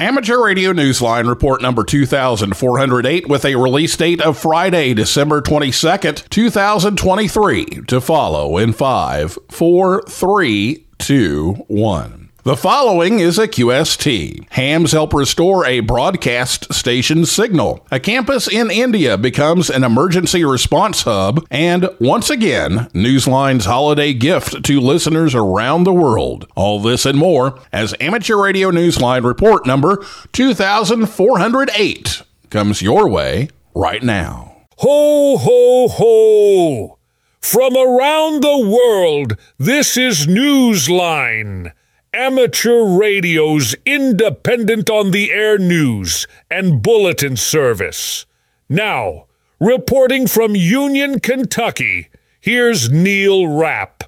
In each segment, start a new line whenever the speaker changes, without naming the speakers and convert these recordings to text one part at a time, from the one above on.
Amateur Radio Newsline report number 2408 with a release date of Friday, December 22nd, 2023 to follow in 5, 4, 3, 2, 1. The following is a QST. Hams help restore a broadcast station signal. A campus in India becomes an emergency response hub, and once again, Newsline's holiday gift to listeners around the world. All this and more as Amateur Radio Newsline report number 2408 comes your way right now.
Ho, ho, ho! From around the world, this is Newsline amateur radio's independent on the air news and bulletin service. Now, reporting from Union, Kentucky, here's Neil Rapp,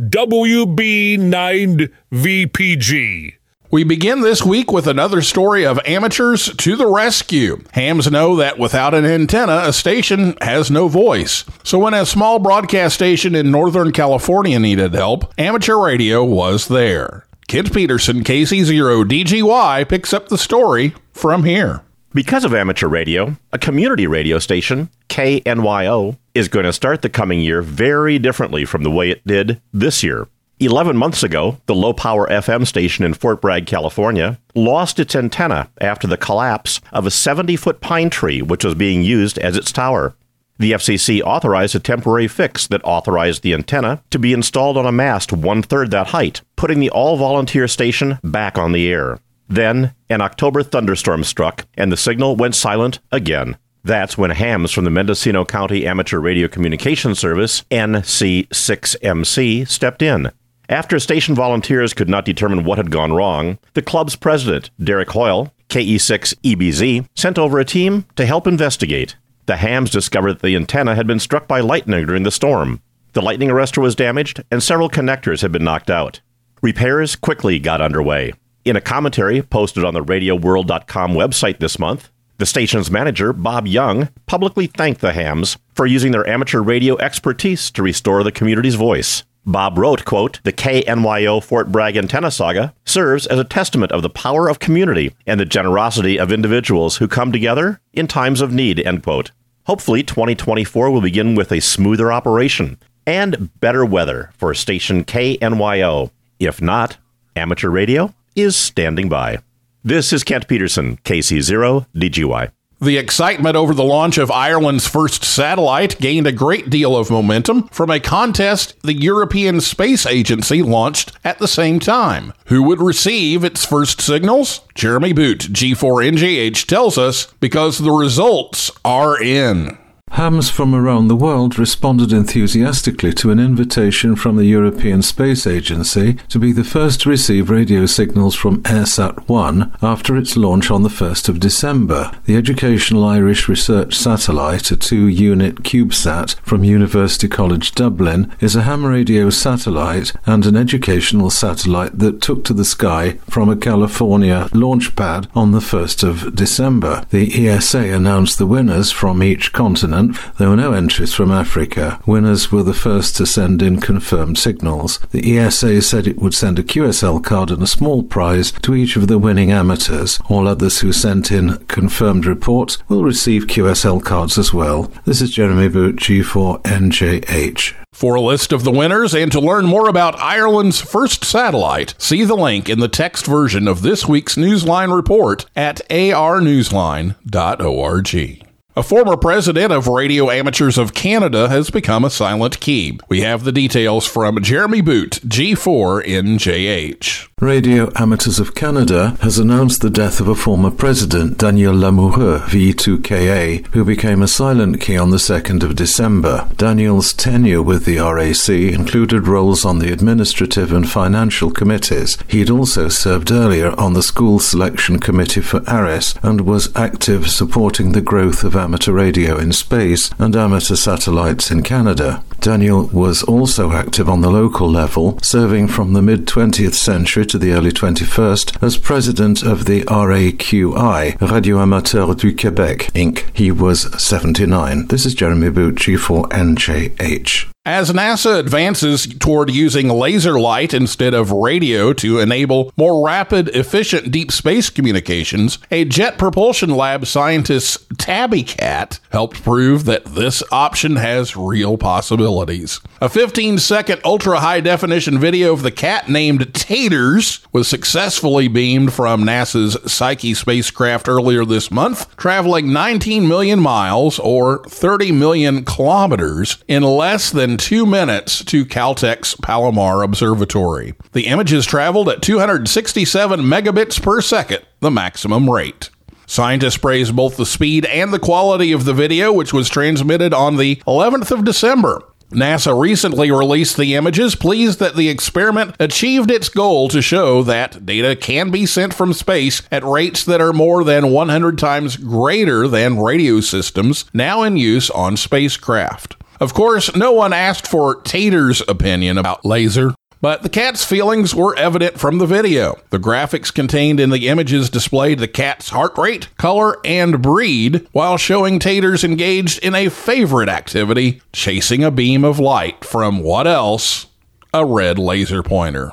WB9VPG.
We begin this week with another story of amateurs to the rescue. Hams know that without an antenna, a station has no voice. So when a small broadcast station in Northern California needed help, amateur radio was there. Kent Peterson, KC0DGY, picks up the story from here.
Because of amateur radio, a community radio station, KNYO, is going to start the coming year very differently from the way it did this year. 11 months ago, the low power FM station in Fort Bragg, California, lost its antenna after the collapse of a 70 foot pine tree which was being used as its tower. The FCC authorized a temporary fix that authorized the antenna to be installed on a mast one third that height, putting the all volunteer station back on the air. Then, an October thunderstorm struck, and the signal went silent again. That's when hams from the Mendocino County Amateur Radio Communication Service, NC6MC, stepped in. After station volunteers could not determine what had gone wrong, the club's president, Derek Hoyle, KE6EBZ, sent over a team to help investigate. The hams discovered that the antenna had been struck by lightning during the storm. The lightning arrestor was damaged, and several connectors had been knocked out. Repairs quickly got underway. In a commentary posted on the RadioWorld.com website this month, the station's manager, Bob Young, publicly thanked the hams for using their amateur radio expertise to restore the community's voice. Bob wrote, quote, The KNYO Fort Bragg antenna saga serves as a testament of the power of community and the generosity of individuals who come together in times of need, end quote. Hopefully, 2024 will begin with a smoother operation and better weather for station KNYO. If not, amateur radio is standing by. This is Kent Peterson, KC0DGY.
The excitement over the launch of Ireland's first satellite gained a great deal of momentum from a contest the European Space Agency launched at the same time. Who would receive its first signals? Jeremy Boot, G4NJH, tells us because the results are in.
Hams from around the world responded enthusiastically to an invitation from the European Space Agency to be the first to receive radio signals from EIRSAT-1 after its launch on the 1st of December. The Educational Irish Research Satellite, a two unit CubeSat from University College Dublin, is a ham radio satellite and an educational satellite that took to the sky from a California launch pad on the 1st of December. The ESA announced the winners from each continent there were no entries from Africa. Winners were the first to send in confirmed signals. The ESA said it would send a QSL card and a small prize to each of the winning amateurs. All others who sent in confirmed reports will receive QSL cards as well. This is Jeremy Bucci for NJH.
For a list of the winners and to learn more about Ireland's first satellite, see the link in the text version of this week's Newsline report at arnewsline.org. A former president of Radio Amateurs of Canada has become a silent key. We have the details from Jeremy Boot, G4NJH.
Radio Amateurs of Canada has announced the death of a former president, Daniel Lamoureux, VE2KA, who became a silent key on the 2nd of December. Daniel's tenure with the RAC included roles on the administrative and financial committees. He'd also served earlier on the school selection committee for ARISS and was active supporting the growth of amateur radio in space and amateur satellites in Canada. Daniel was also active on the local level, serving from the mid 20th century to the early 21st as president of the RAQI, Radio Amateur du Québec, Inc. He was 79. This is Jeremy Boot, G4NJH.
As NASA advances toward using laser light instead of radio to enable more rapid, efficient deep space communications, a Jet Propulsion Lab scientist's Tabby Cat helped prove that this option has real possibilities. A 15 second ultra high definition video of the cat named Taters was successfully beamed from NASA's Psyche spacecraft earlier this month, traveling 19 million miles or 30 million kilometers in less than two minutes to Caltech's Palomar Observatory. The images traveled at 267 megabits per second, the maximum rate. Scientists praised both the speed and the quality of the video, which was transmitted on the 11th of December. NASA recently released the images, pleased that the experiment achieved its goal to show that data can be sent from space at rates that are more than 100 times greater than radio systems now in use on spacecraft. Of course, no one asked for Tater's opinion about laser. But the cat's feelings were evident from the video. The graphics contained in the images displayed the cat's heart rate, color, and breed, while showing Taters engaged in a favorite activity, chasing a beam of light from what else? A red laser pointer.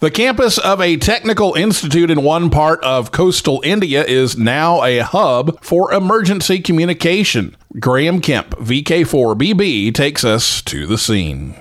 The campus of a technical institute in one part of coastal India is now a hub for emergency communication. Graham Kemp, VK4BB, takes us to the scene.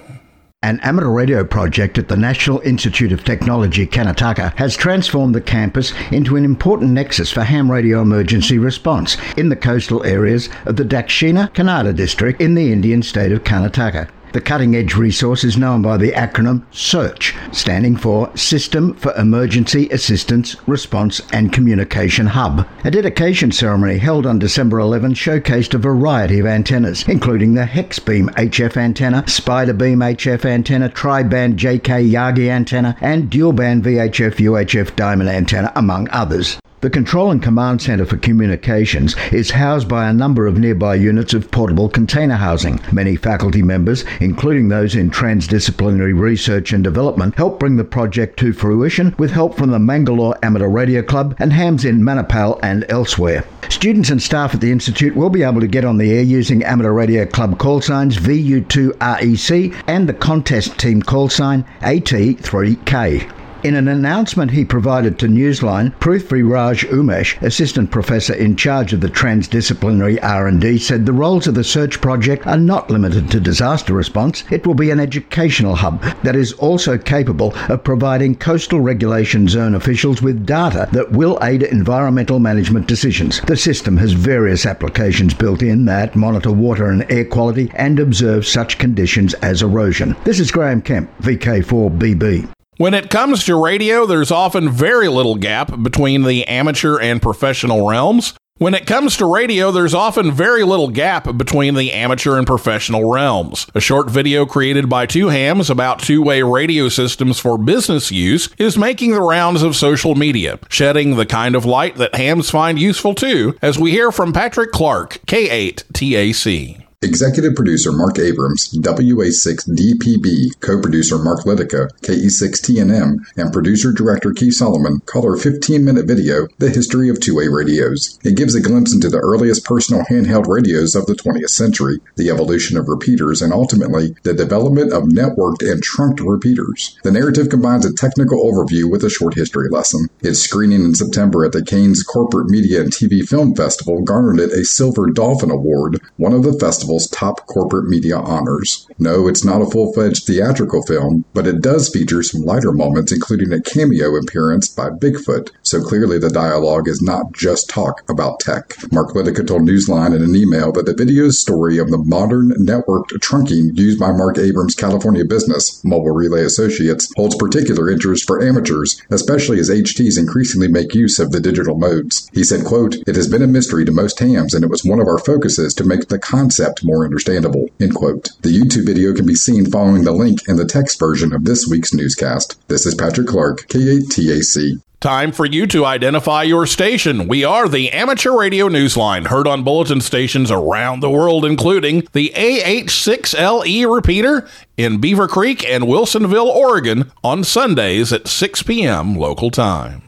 An amateur radio project at the National Institute of Technology, Karnataka, has transformed the campus into an important nexus for ham radio emergency response in the coastal areas of the Dakshina Kannada district in the Indian state of Karnataka. The cutting edge resource is known by the acronym SEARCH, standing for System for Emergency Assistance, Response and Communication Hub. A dedication ceremony held on December 11 showcased a variety of antennas, including the Hexbeam HF antenna, Spiderbeam HF antenna, Tri-band JK Yagi antenna, and dual-band VHF UHF diamond antenna, among others. The Control and Command Center for Communications is housed by a number of nearby units of portable container housing. Many faculty members, including those in transdisciplinary research and development, help bring the project to fruition with help from the Mangalore Amateur Radio Club and hams in Manipal and elsewhere. Students and staff at the Institute will be able to get on the air using Amateur Radio Club call signs VU2REC and the contest team call sign AT3K. In an announcement he provided to Newsline, Prithvi Raj Umesh, assistant professor in charge of the transdisciplinary R&D, said the roles of the search project are not limited to disaster response. It will be an educational hub that is also capable of providing coastal regulation zone officials with data that will aid environmental management decisions. The system has various applications built in that monitor water and air quality and observe such conditions as erosion. This is Graham Kemp, VK4BB.
When it comes to radio, there's often very little gap between the amateur and professional realms. When it comes to radio, there's often very little gap between the amateur and professional realms. A short video created by two hams about two way radio systems for business use is making the rounds of social media, shedding the kind of light that hams find useful too, as we hear from Patrick Clark, K8TAC.
Executive producer Mark Abrams, WA6DPB, co-producer Mark Lidica, KE6TNM, and producer director Keith Solomon call our 15-minute video The History of Two-Way Radios. It gives a glimpse into the earliest personal handheld radios of the 20th century, the evolution of repeaters, and ultimately the development of networked and trunked repeaters. The narrative combines a technical overview with a short history lesson. Its screening in September at the Cannes Corporate Media and TV Film Festival garnered it a Silver Dolphin Award, one of the festival's festival's top corporate media honors. No, it's not a full fledged theatrical film, but it does feature some lighter moments, including a cameo appearance by Bigfoot, so clearly the dialogue is not just talk about tech. Mark Lidica told Newsline in an email that the video's story of the modern networked trunking used by Mark Abrams' California business, Mobile Relay Associates, holds particular interest for amateurs, especially as HTs increasingly make use of the digital modes. He said, quote, It has been a mystery to most hams, and it was one of our focuses to make the concept more understandable. End quote. The YouTube video can be seen following the link in the text version of this week's newscast. This is Patrick Clark, K8TAC.
Time for you to identify your station. We are the Amateur Radio Newsline, heard on bulletin stations around the world, including the AH6LE repeater in Beaver Creek and Wilsonville, Oregon, on Sundays at 6 p.m. local time.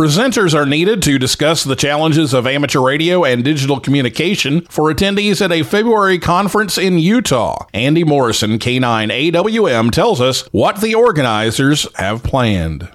Presenters are needed to discuss the challenges of amateur radio and digital communication for attendees at a February conference in Utah. Andy Morrison, K9 AWM, tells us what the organizers have planned.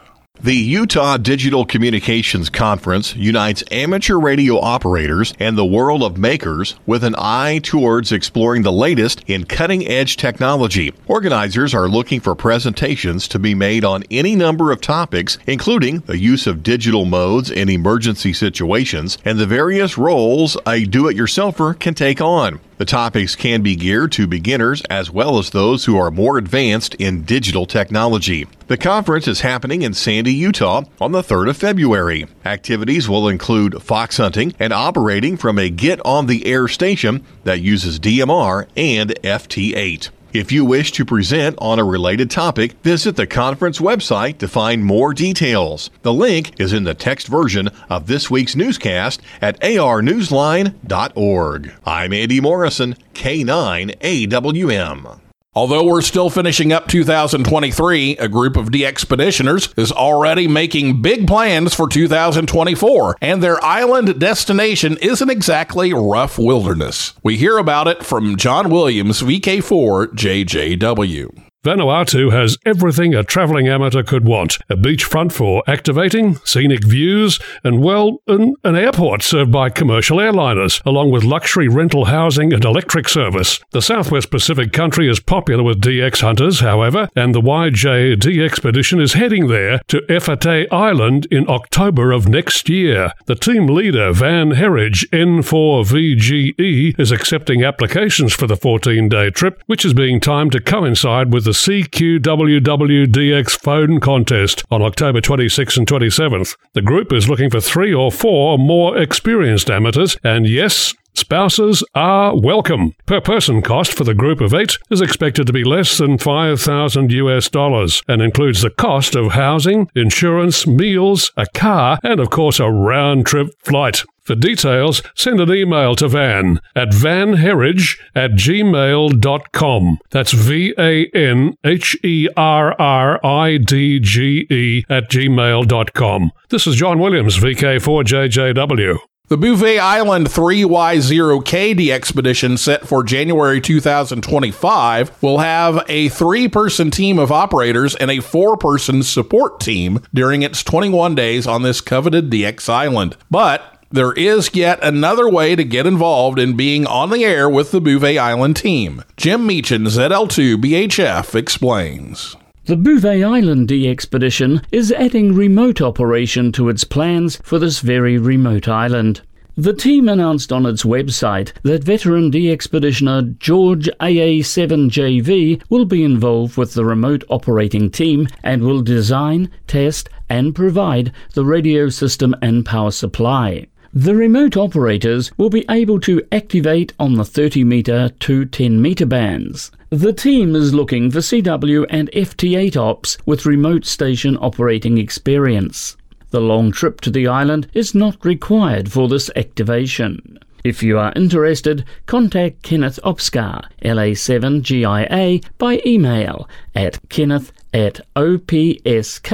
The Utah Digital Communications Conference unites amateur radio operators and the world of makers with an eye towards exploring the latest in cutting edge technology. Organizers are looking for presentations to be made on any number of topics, including the use of digital modes in emergency situations and the various roles a do it yourselfer can take on. The topics can be geared to beginners as well as those who are more advanced in digital technology. The conference is happening in Sandy, Utah on the 3rd of February. Activities will include fox hunting and operating from a get on the air station that uses DMR and FT8. If you wish to present on a related topic, visit the conference website to find more details. The link is in the text version of this week's newscast at arnewsline.org. I'm Andy Morrison, K9AWM.
Although we're still finishing up 2023, a group of DXpeditioners is already making big plans for 2024, and their island destination isn't exactly rough wilderness. We hear about it from John Williams, VK4 JJW.
Vanuatu has everything a travelling amateur could want a beachfront for activating, scenic views, and, well, an, an, airport served by commercial airliners, along with luxury rental housing and electric service. The Southwest Pacific country is popular with DX hunters, however, and the YJ expedition is heading there to Efate Island in October of next year. The team leader, Van Herridge N4VGE, is accepting applications for the 14 day trip, which is being timed to coincide with the CQWWDX phone contest on October 26th and 27th. The group is looking for three or four more experienced amateurs, and yes, Spouses are welcome. Per person cost for the group of eight is expected to be less than 5,000 US dollars and includes the cost of housing, insurance, meals, a car, and of course a round trip flight. For details, send an email to Van at vanherridge at gmail.com. That's V A N H E R R I D G E at gmail.com. This is John Williams, VK4JJW.
The Bouvet Island 3Y0K expedition set for January 2025 will have a three person team of operators and a four person support team during its 21 days on this coveted DX island. But there is yet another way to get involved in being on the air with the Bouvet Island team. Jim Meachen, ZL2 BHF, explains.
The Bouvet Island DXpedition is adding remote operation to its plans for this very remote island. The team announced on its website that veteran DXpeditioner George AA7JV will be involved with the remote operating team and will design, test, and provide the radio system and power supply. The remote operators will be able to activate on the 30 metre to 10 metre bands. The team is looking for CW and FT8 ops with remote station operating experience. The long trip to the island is not required for this activation. If you are interested, contact Kenneth Opskar, LA7GIA, by email at kenneth at opskar.no.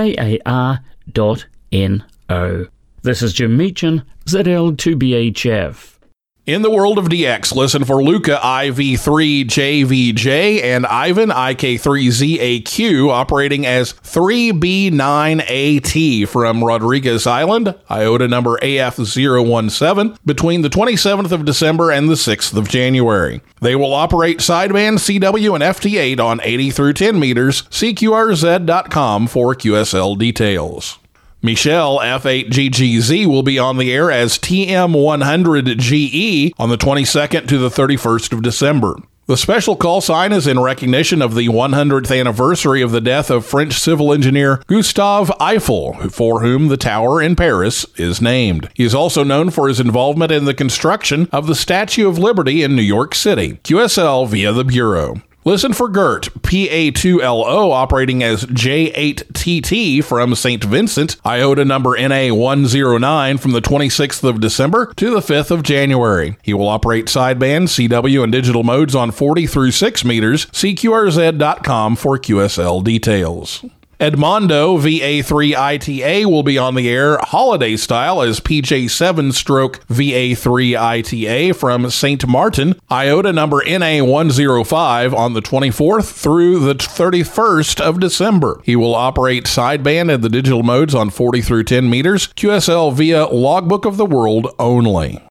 This is Jim Meachen, ZL2BHF.
In the world of DX, listen for Luca IV3JVJ and Ivan IK3ZAQ operating as 3B9AT from Rodrigues Island, IOTA number AF017, between the 27th of December and the 6th of January. They will operate sideband CW and FT8 on 80 through 10 meters. CQRZ.com for QSL details. Michelle F8GGZ will be on the air as TM100GE on the 22nd to the 31st of December. The special call sign is in recognition of the 100th anniversary of the death of French civil engineer Gustave Eiffel, for whom the tower in Paris is named. He is also known for his involvement in the construction of the Statue of Liberty in New York City. QSL via the Bureau. Listen for GERT, PA2LO, operating as J8TT from St. Vincent, IOTA number NA109 from the 26th of December to the 5th of January. He will operate sideband, CW, and digital modes on 40 through 6 meters. CQRZ.com for QSL details. Edmondo VA3 ITA will be on the air holiday style as PJ7 stroke VA3 ITA from St. Martin, IOTA number NA105 on the 24th through the 31st of December. He will operate sideband and the digital modes on 40 through 10 meters, QSL via Logbook of the World only.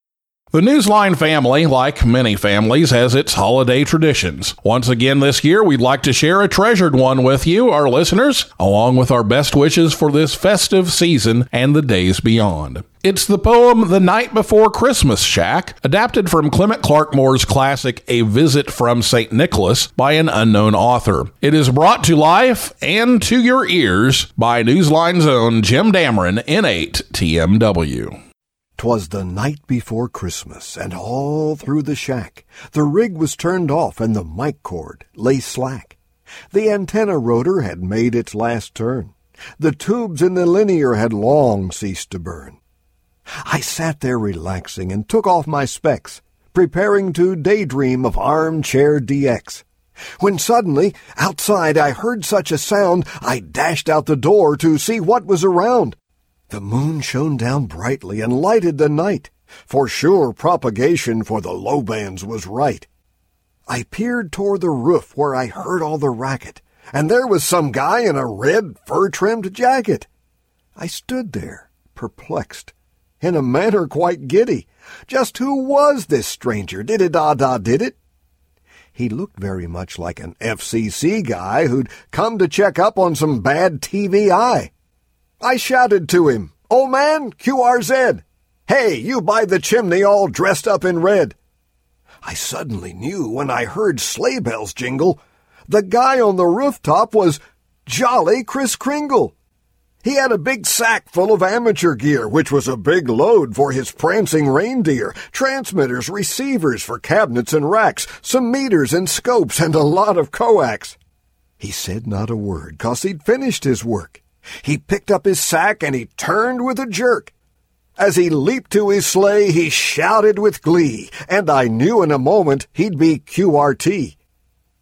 The Newsline family, like many families, has its holiday traditions. Once again this year, we'd like to share a treasured one with you, our listeners, along with our best wishes for this festive season and the days beyond. It's the poem The Night Before Christmas Shack, adapted from Clement Clarke Moore's classic A Visit from St. Nicholas by an unknown author. It is brought to life and to your ears by Newsline's own Jim Dameron, N8 TMW.
'Twas the night before Christmas, and all through the shack the rig was turned off and the mic cord lay slack. The antenna rotor had made its last turn. The tubes in the linear had long ceased to burn. I sat there relaxing and took off my specs, preparing to daydream of armchair DX. When suddenly, outside, I heard such a sound, I dashed out the door to see what was around. The moon shone down brightly and lighted the night. For sure propagation for the low bands was right. I peered toward the roof where I heard all the racket, and there was some guy in a red fur-trimmed jacket. I stood there, perplexed, in a manner quite giddy. Just who was this stranger? Did it da da did it? He looked very much like an FCC guy who'd come to check up on some bad TVI. I shouted to him, Old man, QRZ! Hey, you by the chimney all dressed up in red! I suddenly knew when I heard sleigh bells jingle, the guy on the rooftop was Jolly Kris Kringle. He had a big sack full of amateur gear, which was a big load for his prancing reindeer, transmitters, receivers for cabinets and racks, some meters and scopes, and a lot of coax. He said not a word, cause he'd finished his work. He picked up his sack and he turned with a jerk. As he leaped to his sleigh, he shouted with glee, and I knew in a moment he'd be QRT.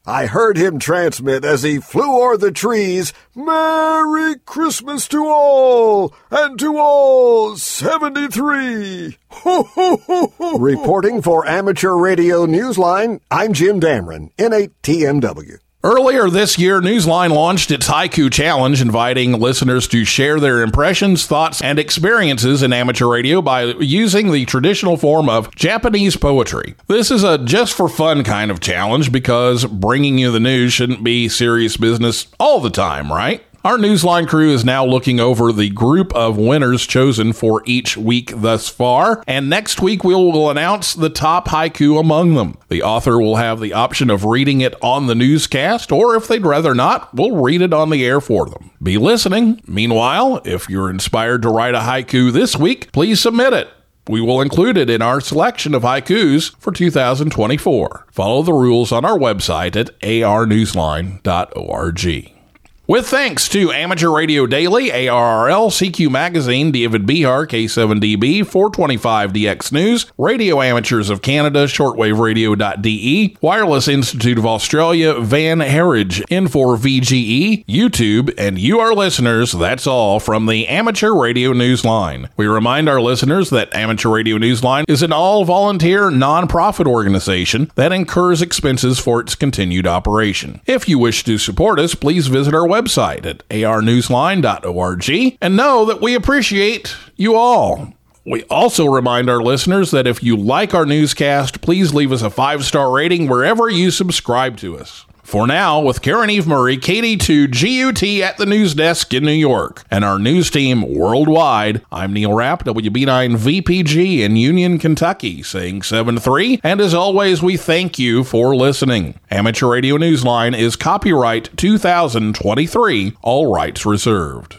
I heard him transmit as he flew o'er the trees, Merry Christmas to all, and to all 73. Ho, ho, ho, ho, Reporting for Amateur Radio Newsline, I'm Jim Dameron, N8TMW.
Earlier this year, Newsline launched its Haiku Challenge, inviting listeners to share their impressions, thoughts, and experiences in amateur radio by using the traditional form of Japanese poetry. This is a just for fun kind of challenge because bringing you the news shouldn't be serious business all the time, right? Our Newsline crew is now looking over the group of winners chosen for each week thus far, and next week we will announce the top haiku among them. The author will have the option of reading it on the newscast, or if they'd rather not, we'll read it on the air for them. Be listening. Meanwhile, if you're inspired to write a haiku this week, please submit it. We will include it in our selection of haikus for 2024. Follow the rules on our website at arnewsline.org. With thanks to Amateur Radio Daily, ARRL, CQ Magazine, David Bihar, K7DB, 425DX News, Radio Amateurs of Canada, shortwaveradio.de, Wireless Institute of Australia, Van Harridge, N4VGE, YouTube, and you, our listeners, that's all from the Amateur Radio Newsline. We remind our listeners that Amateur Radio Newsline is an all volunteer, nonprofit organization that incurs expenses for its continued operation. If you wish to support us, please visit our website website at arnewsline.org and know that we appreciate you all. We also remind our listeners that if you like our newscast, please leave us a five star rating wherever you subscribe to us. For now, with Caryn Eve Murray, KD2 GUT at the news desk in New York, and our news team worldwide, I'm Neil Rapp, WB9 VPG in Union, Kentucky, saying 7 3. And as always, we thank you for listening. Amateur Radio Newsline is copyright 2023, all rights reserved.